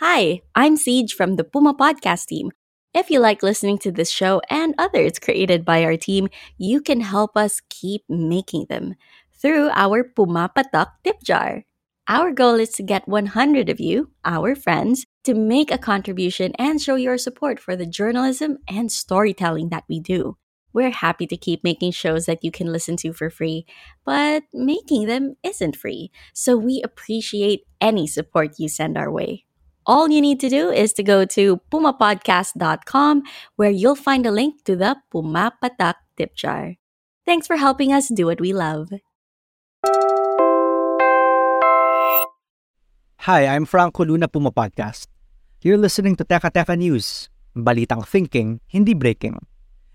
Hi, I'm Siege from the Puma Podcast team. If you like listening to this show and others created by our team, you can help us keep making them through our Puma Patak tip jar. Our goal is to get 100 of you, our friends, to make a contribution and show your support for the journalism and storytelling that we do. We're happy to keep making shows that you can listen to for free, but making them isn't free, so we appreciate any support you send our way. All you need to do is to go to pumapodcast.com where you'll find a link to the Puma Patak tip jar. Thanks for helping us do what we love. Hi, I'm Franco Luna Puma Podcast. You're listening to Teka Teka News, balitang thinking, hindi breaking.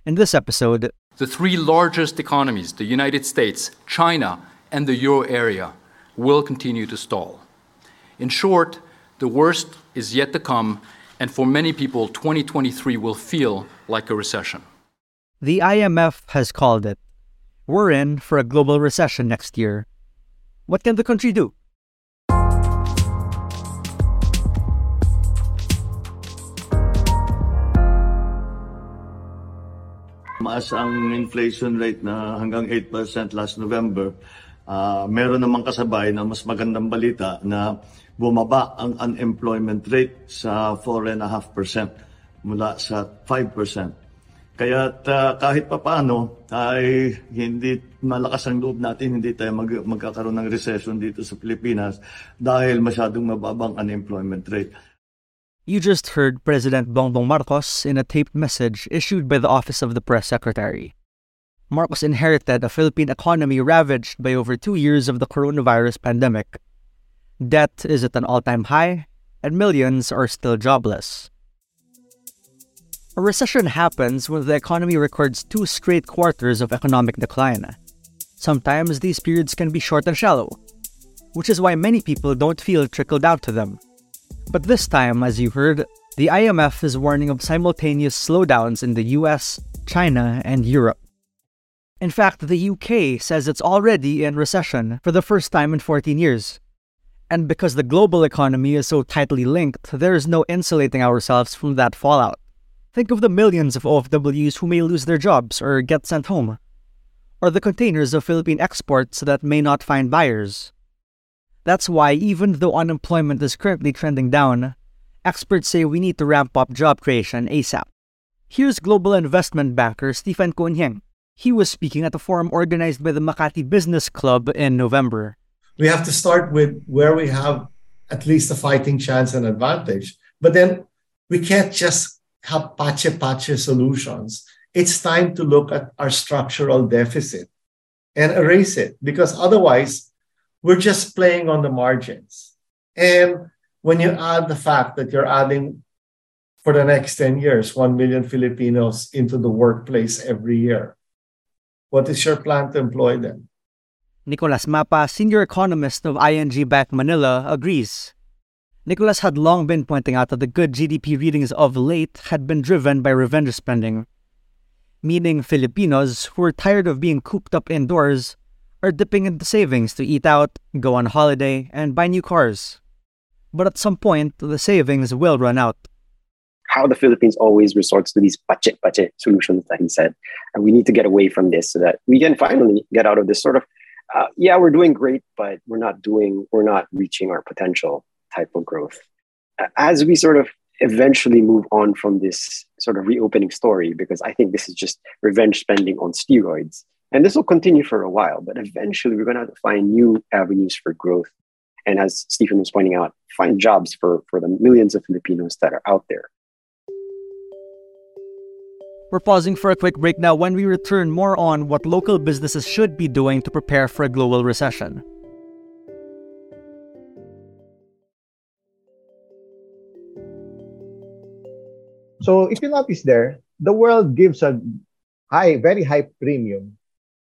In this episode, the three largest economies, the United States, China, and the euro area, will continue to stall. In short, the worst is yet to come, and for many people, 2023 will feel like a recession. The IMF has called it. We're in for a global recession next year. What can the country do? Maas ang inflation rate na hanggang 8% last November. Uh, meron namang kasabay na mas magandang balita na bumaba ang unemployment rate sa 4.5% mula sa 5%. Kaya uh, kahit papaano ay hindi malakas ang loob natin, hindi tayo mag, magkakaroon ng recession dito sa Pilipinas dahil masyadong mababang unemployment rate. You just heard President Bongbong Marcos in a taped message issued by the Office of the Press Secretary. Marcos inherited a Philippine economy ravaged by over two years of the coronavirus pandemic Debt is at an all time high, and millions are still jobless. A recession happens when the economy records two straight quarters of economic decline. Sometimes these periods can be short and shallow, which is why many people don't feel trickled down to them. But this time, as you heard, the IMF is warning of simultaneous slowdowns in the US, China, and Europe. In fact, the UK says it's already in recession for the first time in 14 years. And because the global economy is so tightly linked, there is no insulating ourselves from that fallout. Think of the millions of OFWs who may lose their jobs or get sent home, or the containers of Philippine exports that may not find buyers. That's why, even though unemployment is currently trending down, experts say we need to ramp up job creation ASAP. Here's global investment banker Stephen CuUnjieng. He was speaking at a forum organized by the Makati Business Club in November we have to start with where we have at least a fighting chance and advantage. But then we can't just have pache pache solutions. It's time to look at our structural deficit and erase it because otherwise we're just playing on the margins. And when you add the fact that you're adding for the next 10 years 1 million Filipinos into the workplace every year, what is your plan to employ them? Nicolas Mapa, senior economist of ING Bank Manila, agrees. Nicolas had long been pointing out that the good GDP readings of late had been driven by revenge spending, meaning Filipinos who were tired of being cooped up indoors are dipping into savings to eat out, go on holiday, and buy new cars. But at some point, the savings will run out. How the Philippines always resorts to these budget budget solutions that he said, and we need to get away from this so that we can finally get out of this sort of uh, yeah, we're doing great, but we're not doing, we're not reaching our potential type of growth. As we sort of eventually move on from this sort of reopening story, because I think this is just revenge spending on steroids. And this will continue for a while, but eventually we're going to have to find new avenues for growth. And as Stephen was pointing out, find jobs for, for the millions of Filipinos that are out there. We're pausing for a quick break now. When we return, more on what local businesses should be doing to prepare for a global recession. So if you notice there, the world gives a high, very high premium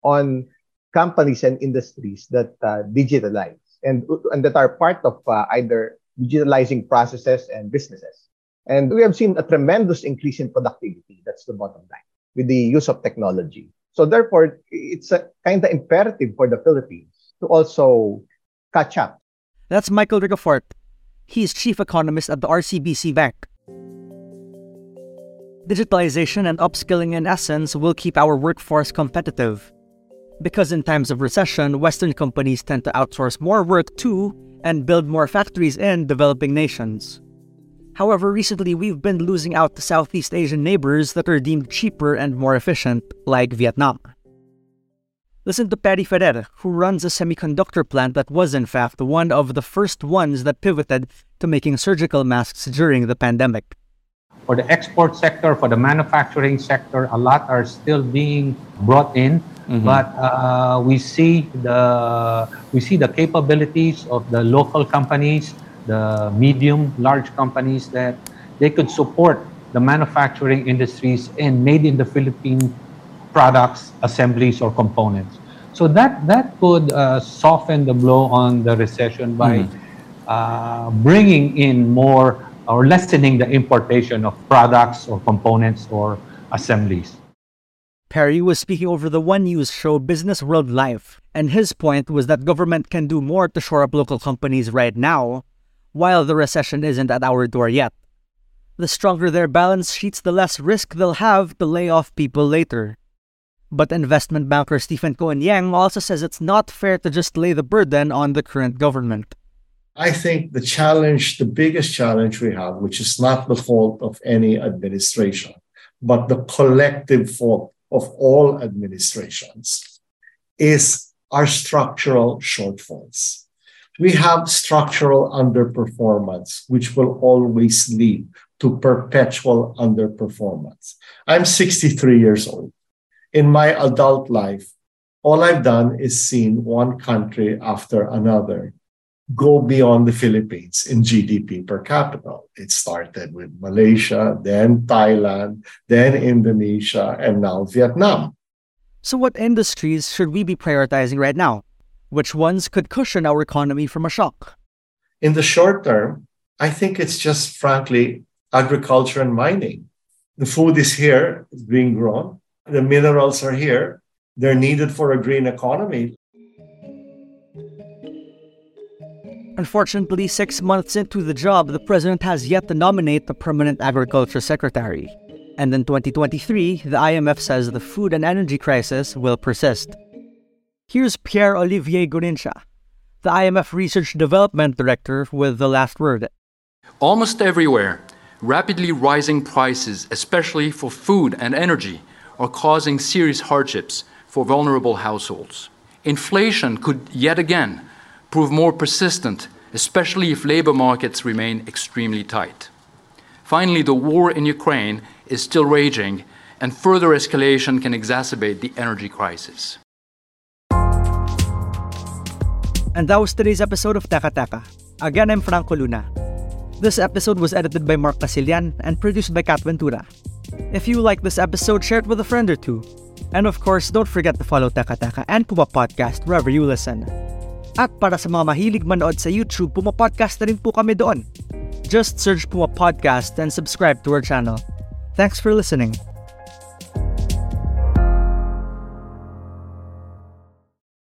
on companies and industries that uh, digitalize and, and that are part of uh, either digitalizing processes and businesses. And we have seen a tremendous increase in productivity. That's the bottom line with the use of technology. So therefore, it's a kind of imperative for the Philippines to also catch up. That's Michael Ricafort. is chief economist at the RCBC Bank. Digitalization and upskilling, in essence, will keep our workforce competitive. Because in times of recession, Western companies tend to outsource more work to and build more factories in developing nations. However, recently we've been losing out to Southeast Asian neighbors that are deemed cheaper and more efficient, like Vietnam. Listen to Perry Ferrer, who runs a semiconductor plant that was, in fact, one of the first ones that pivoted to making surgical masks during the pandemic for the export sector, for the manufacturing sector, a lot are still being brought in. Mm-hmm. But uh, we see the we see the capabilities of the local companies, the medium, large companies that they could support the manufacturing industries and made in the Philippine products, assemblies, or components. So that that could uh, soften the blow on the recession by mm-hmm. uh, bringing in more or lessening the importation of products or components or assemblies. Perry was speaking over the One News show Business World Live, and his point was that government can do more to shore up local companies right now, while the recession isn't at our door yet. The stronger their balance sheets, the less risk they'll have to lay off people later. But investment banker Stephen CuUnjieng also says it's not fair to just lay the burden on the current government. I think the challenge, the biggest challenge we have, which is not the fault of any administration, but the collective fault of all administrations, is our structural shortfalls. We have structural underperformance, which will always lead to perpetual underperformance. I'm 63 years old. In my adult life, all I've done is seen one country after another go beyond the Philippines in GDP per capita. It started with Malaysia, then Thailand, then Indonesia, and now Vietnam. So, what industries should we be prioritizing right now? Which ones could cushion our economy from a shock? In the short term, I think it's just frankly agriculture and mining. The food is here, it's being grown. The minerals are here. They're needed for a green economy. Unfortunately, six months into the job, the president has yet to nominate the permanent agriculture secretary. And in 2023, the IMF says the food and energy crisis will persist. Here's Pierre Olivier Gourinchas, the IMF Research Development Director, with the last word. Almost everywhere, rapidly rising prices, especially for food and energy, are causing serious hardships for vulnerable households. Inflation could yet again prove more persistent, especially if labor markets remain extremely tight. Finally, the war in Ukraine is still raging, and further escalation can exacerbate the energy crisis. And that was today's episode of Teka Teka. Again, I'm Franco Luna. This episode was edited by Mark Casilian and produced by Kat Ventura. If you like this episode, share it with a friend or two. And of course, don't forget to follow Teka Teka and Puma Podcast wherever you listen. At para sa mga mahilig manood sa YouTube, Puma Podcast na rin po kami doon. Just search Puma Podcast and subscribe to our channel. Thanks for listening.